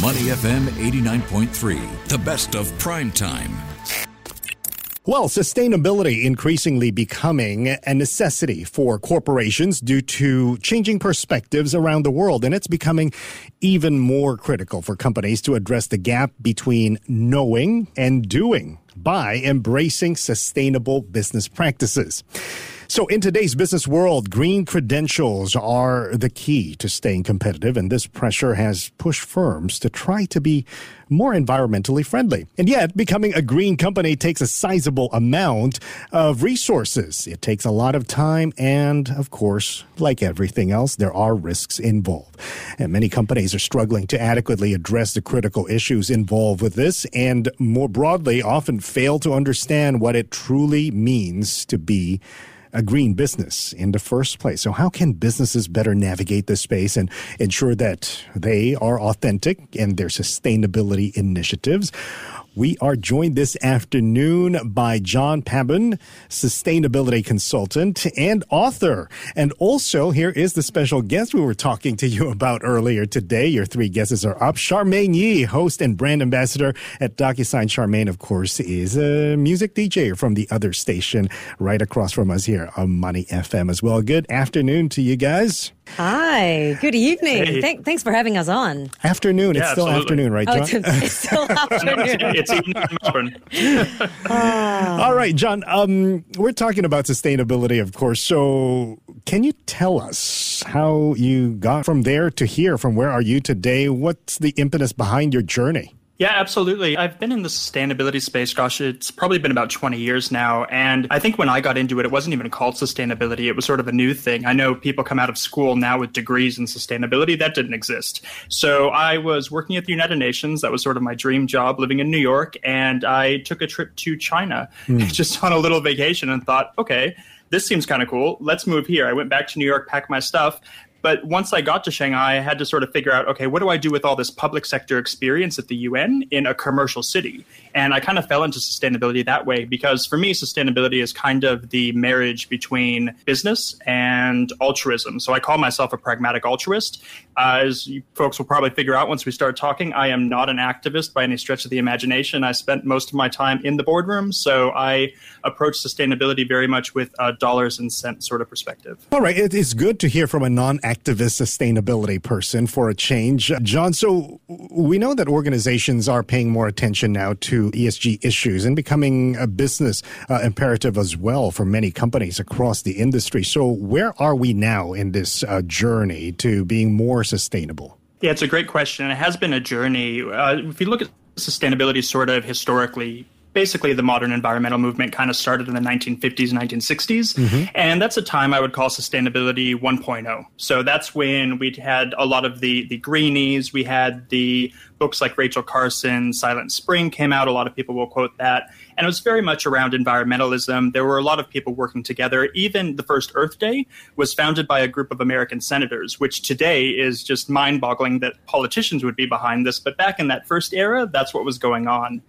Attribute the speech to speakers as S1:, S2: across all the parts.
S1: Money FM 89.3, the best of prime time.
S2: Well, sustainability increasingly becoming a necessity for corporations due to changing perspectives around the world. And it's becoming even more critical for companies to address the gap between knowing and doing by embracing sustainable business practices. So, in today's business world, green credentials are the key to staying competitive, and this pressure has pushed firms to try to be more environmentally friendly. And yet, becoming a green company takes a sizable amount of resources. It takes a lot of time, and of course, like everything else, there are risks involved. And many companies are struggling to adequately address the critical issues involved with this, and more broadly, often fail to understand what it truly means to be a green business in the first place. So, how can businesses better navigate this space and ensure that they are authentic in their sustainability initiatives? We are joined this afternoon by John Pabon, sustainability consultant and author. And also, here is the special guest we were talking to you about earlier today. Your three guesses are up. Charmaine Yee, host and brand ambassador at DocuSign. Charmaine, of course, is a music DJ from the other station right across from us here on Money FM as well. Good afternoon to you guys.
S3: Hi, good evening. Hey. Th- thanks for having us on.
S2: Afternoon. Yeah, it's still absolutely. afternoon, right, oh,
S3: John? Oh, it's, it's still afternoon.
S4: it's evening in Melbourne.
S2: Ah. All right, John. Um, we're talking about sustainability, of course. So, can you tell us how you got from there to here? From where are you today? What's the impetus behind your journey?
S4: Yeah, absolutely. I've been in the sustainability space, gosh, it's probably been about 20 years now. And I think when I got into it, it wasn't even called sustainability. It was sort of a new thing. I know people come out of school now with degrees in sustainability. That didn't exist. So I was working at the United Nations. That was sort of my dream job living in New York. And I took a trip to China mm. just on a little vacation and thought, okay, this seems kind of cool. Let's move here. I went back to New York, packed my stuff, but once I got to Shanghai, I had to sort of figure out, okay, what do I do with all this public sector experience at the UN in a commercial city? And I kind of fell into sustainability that way because for me, sustainability is kind of the marriage between business and altruism. So I call myself a pragmatic altruist. Uh, as folks will probably figure out once we start talking, I am not an activist by any stretch of the imagination. I spent most of my time in the boardroom. So I approach sustainability very much with a dollars and cents sort of perspective.
S2: All right. It is good to hear from a non sustainability person for a change. John, so we know that organizations are paying more attention now to ESG issues and becoming a business uh, imperative as well for many companies across the industry. So, where are we now in this uh, journey to being more sustainable?
S4: Yeah, it's a great question. It has been a journey. Uh, if you look at sustainability sort of historically, basically the modern environmental movement kind of started in the 1950s 1960s mm-hmm. and that's a time i would call sustainability 1.0 so that's when we had a lot of the the greenies. We had the books like rachel carson silent spring came out. A lot of people will quote that. And it was very much around environmentalism. There were a lot of people working together. Even the first earth day was founded by a group of american senators which today is just mind-boggling that politicians would be behind this. But back in that first era that's what was going on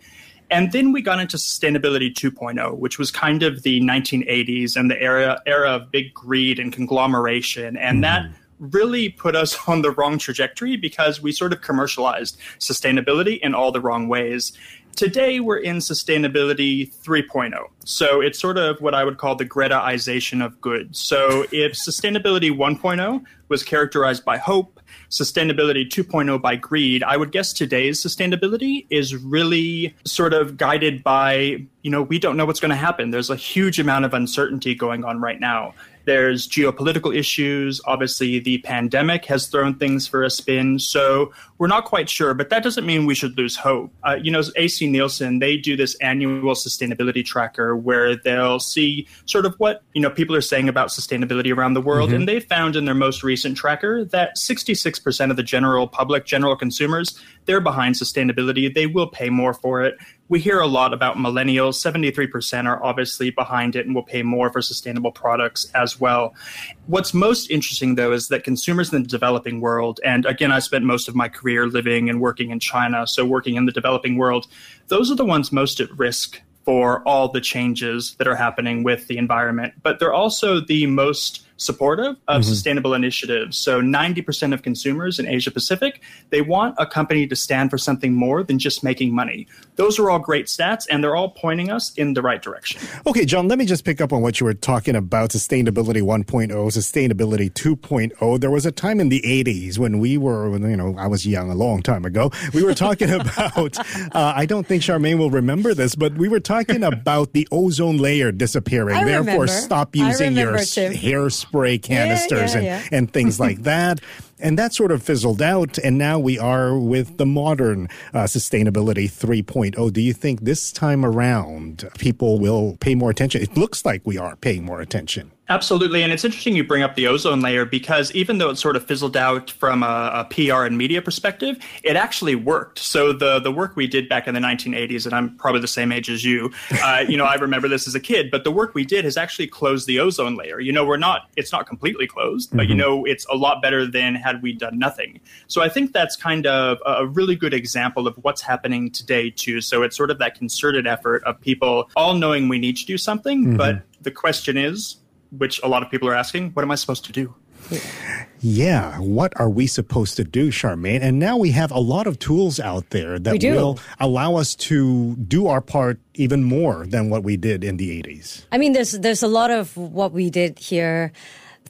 S4: and then we got into sustainability 2.0, which was kind of the 1980s and the era era of big greed and conglomeration, and mm. that really put us on the wrong trajectory because we sort of commercialized sustainability in all the wrong ways. Today, we're in sustainability 3.0. So it's sort of what I would call the Gretaization of goods. So if sustainability 1.0 was characterized by hope, sustainability 2.0 by greed, I would guess today's sustainability is really sort of guided by, you know, we don't know what's going to happen. There's a huge amount of uncertainty going on right now. There's geopolitical issues. Obviously, the pandemic has thrown things for a spin. So we're not quite sure, but that doesn't mean we should lose hope. Uh, you know, AC Nielsen, they do this annual sustainability tracker where they'll see sort of what, you know, people are saying about sustainability around the world. Mm-hmm. And they found in their most recent tracker that 66% of the general public, general consumers, they're behind sustainability. They will pay more for it we hear a lot about millennials. 73% are obviously behind it and will pay more for sustainable products as well. What's most interesting, though, is that consumers in the developing world, and again, I spent most of my career living and working in China, so working in the developing world, those are the ones most at risk for all the changes that are happening with the environment. But they're also the most supportive of mm-hmm. sustainable initiatives. So 90% of consumers in Asia Pacific, they want a company to stand for something more than just making money. Those are all great stats and they're all pointing us in the right direction.
S2: Okay, John, let me just pick up on what you were talking about sustainability 1.0, sustainability 2.0. There was a time in the 80s when we were, you know, I was young a long time ago. We were talking about, uh, I don't think Charmaine will remember this, but we were talking about the ozone layer disappearing.
S3: I
S2: Therefore,
S3: remember.
S2: stop using your hairspray spray canisters
S3: yeah, yeah,
S2: and, and things like that. And that sort of fizzled out. And now we are with the modern uh, sustainability 3.0. Do you think this time around people will pay more attention? It looks like we are paying more attention.
S4: Absolutely. And it's interesting you bring up the ozone layer because even though it sort of fizzled out from a, a, PR and media perspective, it actually worked. So the, the work we did back in the 1980s, and I'm probably the same age as you, uh, you know, I remember this as a kid, but the work we did has actually closed the ozone layer. You know, we're not, it's not completely closed, but mm-hmm. you know, it's a lot better than had we done nothing. So I think that's kind of a really good example of what's happening today too. So it's sort of that concerted effort of people all knowing we need to do something, mm-hmm. but the question is, which a lot of people are asking, what am I supposed to do?
S2: Yeah, what are we supposed to do, Charmaine? And now we have a lot of tools out there that will allow us to do our part even more than what we did in the 80s.
S3: I mean, there's there's a lot of what we did here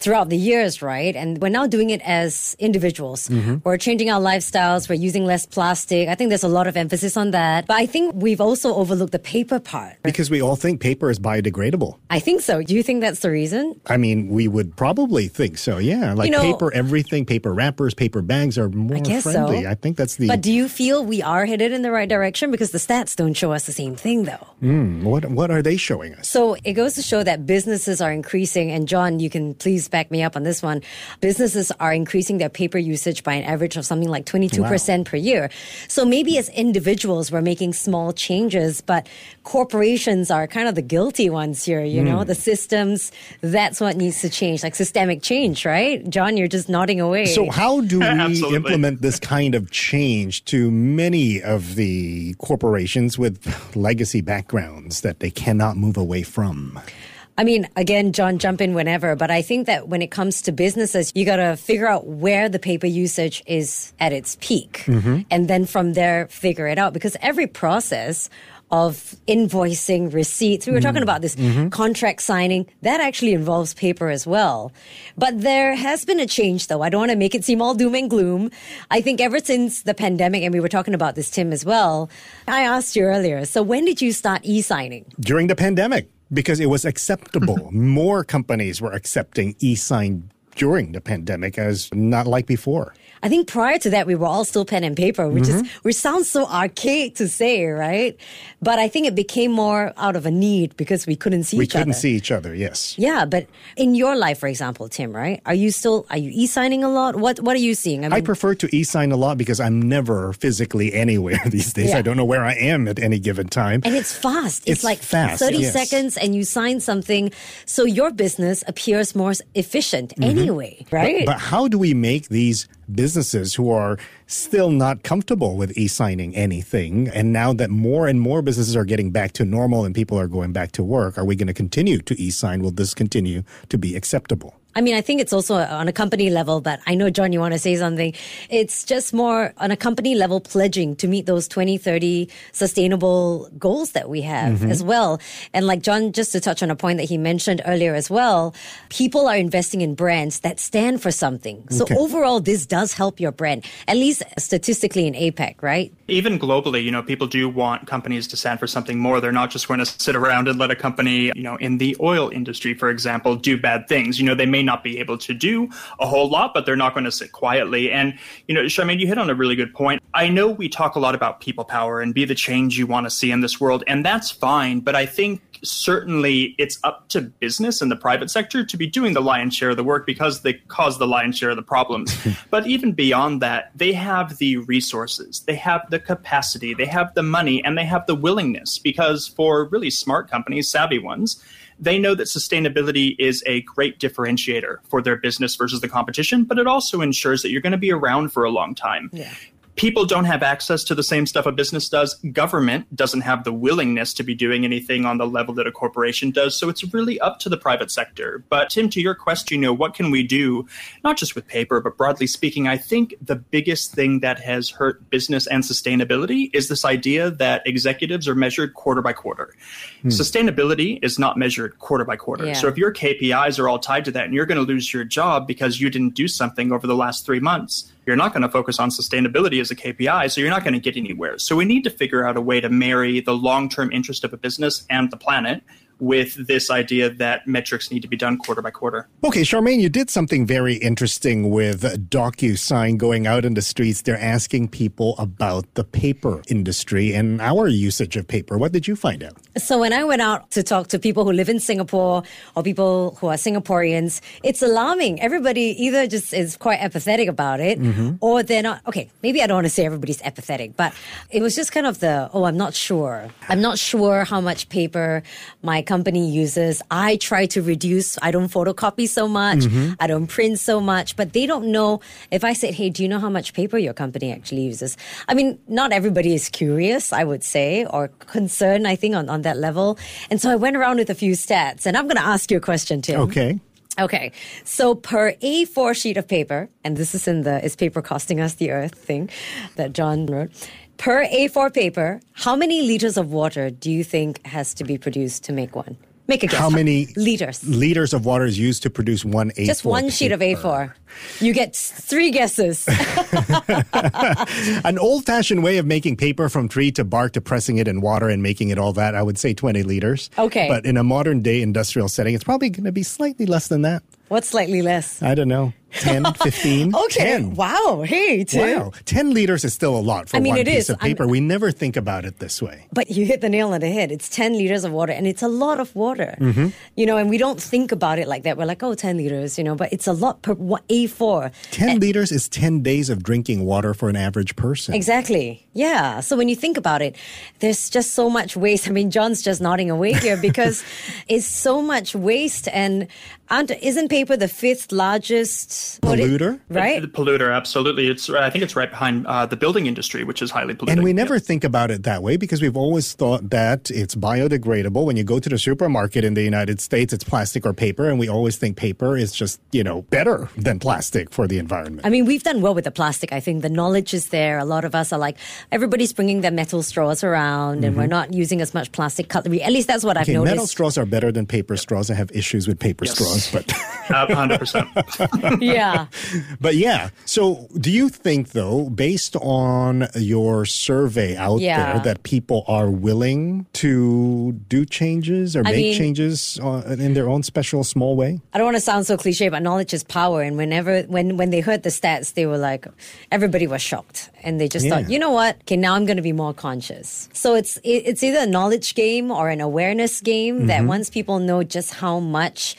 S3: throughout the years, right? And we're now doing it as individuals. Mm-hmm. We're changing our lifestyles. We're using less plastic. I think there's a lot of emphasis on that. But I think we've also overlooked the paper part.
S2: Because we all think paper is biodegradable.
S3: I think so. Do you think that's the reason?
S2: I mean, we would probably think so. Yeah. Like you know, paper, everything, paper wrappers, paper bags are more I friendly. So. I think that's the.
S3: But do you feel we are headed in the right direction? Because the stats don't show us the same thing, though.
S2: Mm, what, what are they showing us?
S3: So it goes to show that businesses are increasing. And John, you can please back me up on this one. Businesses are increasing their paper usage by an average of something like 22% wow. per year. So maybe as individuals, we're making small changes, but corporations are kind of the guilty ones here, you mm. know, hmm. the systems, that's what needs to change, like systemic change, right? John, you're just nodding away.
S2: So how do we implement this kind of change to many of the corporations with legacy backgrounds that they cannot move away from?
S3: I mean, again, John, jump in whenever, but I think that when it comes to businesses, you got to figure out where the paper usage is at its peak. Mm-hmm. And then from there, figure it out because every process of invoicing receipts. We were mm talking about this mm-hmm. contract signing. That actually involves paper as well. But there has been a change though. I don't want to make it seem all doom and gloom. I think ever since the pandemic, and we were talking about this, Tim, as well, I asked you earlier. So when did you start e-signing?
S2: During the pandemic because it was acceptable. Mm-hmm. More companies were accepting e-sign during the pandemic as not like before.
S3: I think prior to that, we were all still pen and paper, which mm-hmm. is which sounds so archaic to say, right? But I think it became more out of a need because we couldn't see
S2: we
S3: each other.
S2: We couldn't see each other. Yes.
S3: Yeah, but in your life, for example, Tim, right? Are you still are you e-signing a lot? What What are you seeing?
S2: I, mean, I prefer to e-sign a lot because I'm never physically anywhere these days. Yeah. I don't know where I am at any given time,
S3: and it's fast. It's,
S2: it's
S3: like
S2: fast,
S3: thirty
S2: yes.
S3: seconds, and you sign something, so your business appears more efficient mm-hmm. anyway, right?
S2: But, but how do we make these businesses who are still not comfortable with e-signing anything. And now that more and more businesses are getting back to normal and people are going back to work, are we going to continue to e-sign? Will this continue to be acceptable?
S3: I mean, I think it's also on a company level, but I know, John, you want to say something. It's just more on a company level pledging to meet those 2030 sustainable goals that we have mm-hmm. as well. And like John, just to touch on a point that he mentioned earlier as well, people are investing in brands that stand for something. So okay. overall, this does help your brand, at least statistically in APAC, right?
S4: Even globally, you know, people do want companies to stand for something more. They're not just going to sit around and let a company, you know, in the oil industry, for example, do bad things. You know, they may not be able to do a whole lot, but they're not going to sit quietly. And, you know, Charmaine, you hit on a really good point. I know we talk a lot about people power and be the change you want to see in this world, and that's fine. But I think certainly it's up to business and the private sector to be doing the lion's share of the work because they cause the lion's share of the problems. but even beyond that, they have the resources, they have the capacity, they have the money, and they have the willingness because for really smart companies, savvy ones, they know that sustainability is a great differentiator for their business versus the competition, but it also ensures that you're going to be around for a long time.
S3: Yeah
S4: people don't have access to the same stuff a business does. Government doesn't have the willingness to be doing anything on the level that a corporation does. So it's really up to the private sector. But Tim, to your question, you know, what can we do, not just with paper, but broadly speaking, I think the biggest thing that has hurt business and sustainability is this idea that executives are measured quarter by quarter. Hmm. Sustainability is not measured quarter by quarter. Yeah. So if your KPIs are all tied to that and you're going to lose your job because you didn't do something over the last three months, you're not going to focus on sustainability as a KPI, so you're not going to get anywhere. So we need to figure out a way to marry the long term interest of a business and the planet with this idea that metrics need to be done quarter by quarter.
S2: Okay, Charmaine, you did something very interesting with DocuSign going out in the streets. They're asking people about the paper industry and our usage of paper. What did you find out?
S3: So, when I went out to talk to people who live in Singapore or people who are Singaporeans, it's alarming. Everybody either just is quite apathetic about it mm-hmm. or they're not. Okay, maybe I don't want to say everybody's apathetic, but it was just kind of the, oh, I'm not sure. I'm not sure how much paper my company uses. I try to reduce. I don't photocopy so much. Mm-hmm. I don't print so much. But they don't know if I said, hey, do you know how much paper your company actually uses? I mean, not everybody is curious, I would say, or concerned, I think, on, on that level. And so I went around with a few stats. And I'm going to ask you a question, Tim.
S2: Okay.
S3: Okay, so per A4 sheet of paper, and this is in the Is Paper Costing Us the Earth thing that John wrote per A4 paper, how many liters of water do you think has to be produced to make one? Make a guess.
S2: How many
S3: liters?
S2: Liters of water is used to produce one A4.
S3: Just one sheet of A4. You get three guesses.
S2: An old fashioned way of making paper from tree to bark to pressing it in water and making it all that, I would say 20 liters.
S3: Okay.
S2: But in a modern day industrial setting, it's probably going to be slightly less than that.
S3: What's slightly less?
S2: I don't know. 10, 15?
S3: okay.
S2: 10.
S3: Wow. Hey, Tim.
S2: Wow. 10 liters is still a lot for I mean, one piece is. of paper. I'm, we never think about it this way.
S3: But you hit the nail on the head. It's 10 liters of water, and it's a lot of water. Mm-hmm. You know, and we don't think about it like that. We're like, oh, 10 liters, you know, but it's a lot per A4.
S2: 10 and, liters is 10 days of drinking water for an average person.
S3: Exactly. Yeah. So when you think about it, there's just so much waste. I mean, John's just nodding away here because it's so much waste. And aren't, isn't paper the fifth largest
S2: polluter?
S3: right?
S4: The, the, polluter, absolutely. It's I think it's right behind uh, the building industry, which is highly polluting.
S2: And we never yeah. think about it that way because we've always thought that it's biodegradable. When you go to the supermarket in the United States, it's plastic or paper, and we always think paper is just you know better than plastic for the environment.
S3: I mean, we've done well with the plastic. I think the knowledge is there. A lot of us are like everybody's bringing their metal straws around, mm-hmm. and we're not using as much plastic cutlery. At least that's what
S2: okay,
S3: I've noticed.
S2: Metal straws are better than paper straws. I have issues with paper yes. straws, but
S4: hundred percent.
S3: Yeah.
S2: But yeah. So do you think though, based on your survey out yeah. there, that people are willing to do changes or I make mean, changes uh, in their own special small way?
S3: I don't want to sound so cliche, but knowledge is power. And whenever when when they heard the stats, they were like, everybody was shocked, and they just yeah. thought, you know what? Okay, now I'm going to be more conscious. So it's it, it's either a knowledge game or an awareness game mm-hmm. that once people know just how much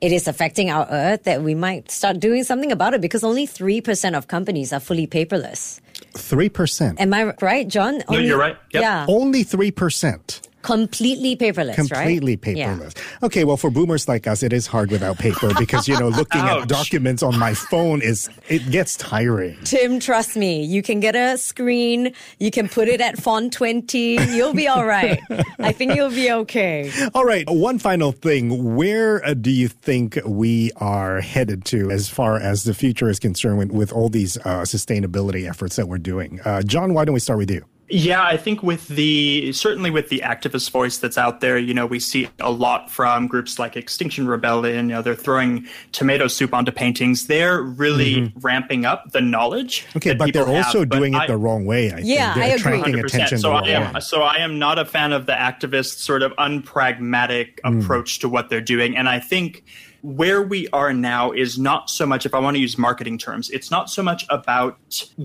S3: it is affecting our earth that we might start doing something about it because only 3% of companies are fully paperless.
S2: 3%.
S3: Am I right, John?
S4: Only, no, you're right.
S2: Yep. Yeah. Only 3%
S3: completely paperless
S2: completely
S3: right?
S2: paperless. Yeah. okay well for boomers like us it is hard without paper because you know looking at documents on my phone is it gets tiring.
S3: Tim trust me you can get a screen you can put it at font 20 you'll be all right. I think you'll be okay.
S2: All right one final thing. Where uh, do you think we are headed to as far as the future is concerned with, with all these uh, sustainability efforts that we're doing? Uh, john why don't we start with you
S4: yeah, I think with the certainly with the activist voice that's out there, you know, we see a lot from groups like Extinction Rebellion. You know, they're throwing tomato soup onto paintings. They're really mm-hmm. ramping up the knowledge.
S2: Okay, but they're also
S4: have.
S2: doing
S4: but
S2: it I, the wrong way. I
S3: yeah,
S2: think. They're
S3: I
S2: attracting
S3: agree.
S2: attention.
S4: So
S2: I
S4: am. Way. So I am not a fan of the activist sort of unpragmatic mm. approach to what they're doing, and I think where we are now is not so much, if I want to use marketing terms, it's not so much about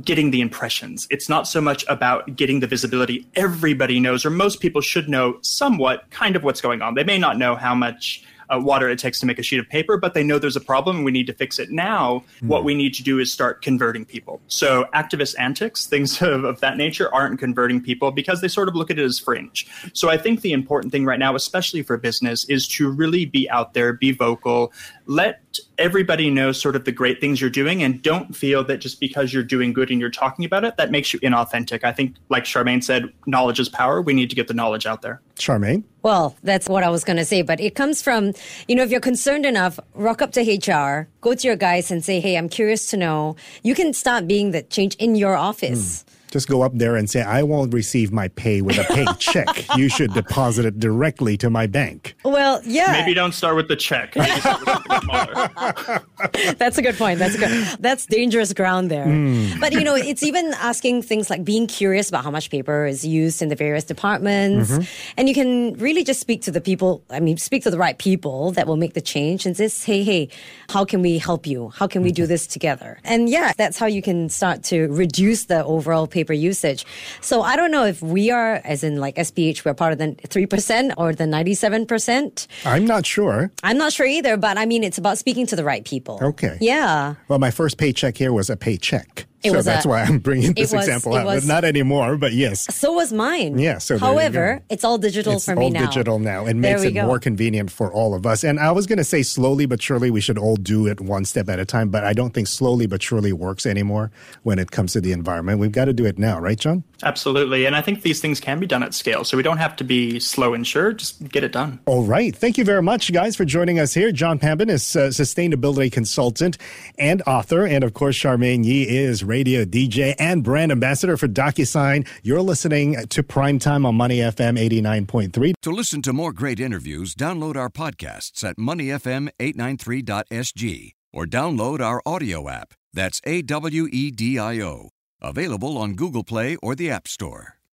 S4: getting the impressions. It's not so much about getting the visibility. Everybody knows, or most people should know somewhat kind of what's going on. They may not know how much uh, water it takes to make a sheet of paper, but they know there's a problem and we need to fix it now. Mm. What we need to do is start converting people. So activist antics, things of, of that nature, aren't converting people because they sort of look at it as fringe. So I think the important thing right now, especially for business, is to really be out there, be vocal, let everybody know sort of the great things you're doing and don't feel that just because you're doing good and you're talking about it, that makes you inauthentic. I think, like Charmaine said, knowledge is power. We need to get the knowledge out there.
S2: Charmaine?
S3: Well, that's what I was going to say, but it comes from, you know, if you're concerned enough, rock up to HR, go to your guys and say, hey, I'm curious to know. You can start being the change in your office. Mm.
S2: Just go up there and say, I won't receive my pay with a paycheck. you should deposit it directly to my bank.
S3: Well, yeah.
S4: Maybe don't start with the check.
S3: that's a good point. That's good. That's dangerous ground there. Mm. But you know, it's even asking things like being curious about how much paper is used in the various departments. Mm-hmm. And you can really just speak to the people, I mean, speak to the right people that will make the change and say, hey, hey, how can we help you? How can we do this together? And yeah, that's how you can start to reduce the overall paper paper usage. So I don't know if we are, as in like SPH, we're part of the 3% or the 97%.
S2: I'm not sure.
S3: I'm not sure either, but I mean, it's about speaking to the right people.
S2: Okay.
S3: Yeah.
S2: Well, my first paycheck here was a paycheck. It so that's a, why I'm bringing this was, example out. Was, not anymore, but yes.
S3: So was mine.
S2: Yeah. So
S3: however, it's all digital
S2: it's
S3: for
S2: me
S3: now.
S2: It's all digital now. It makes it go. more convenient for all of us. And I was going to say slowly but surely we should all do it one step at a time, but I don't think slowly but surely works anymore when it comes to the environment. We've got to do it now, right, John?
S4: Absolutely. And I think these things can be done at scale. So we don't have to be slow and sure. Just get it done.
S2: All right. Thank you very much, guys, for joining us here. John Pabon is a sustainability consultant and author. And of course, Charmaine Yee is radio DJ and brand ambassador for DocuSign. You're listening to Primetime on Money FM 89.3.
S1: To listen to more great interviews, download our podcasts at moneyfm893.sg or download our audio app. That's A W E D I O. Available on Google Play or the App Store.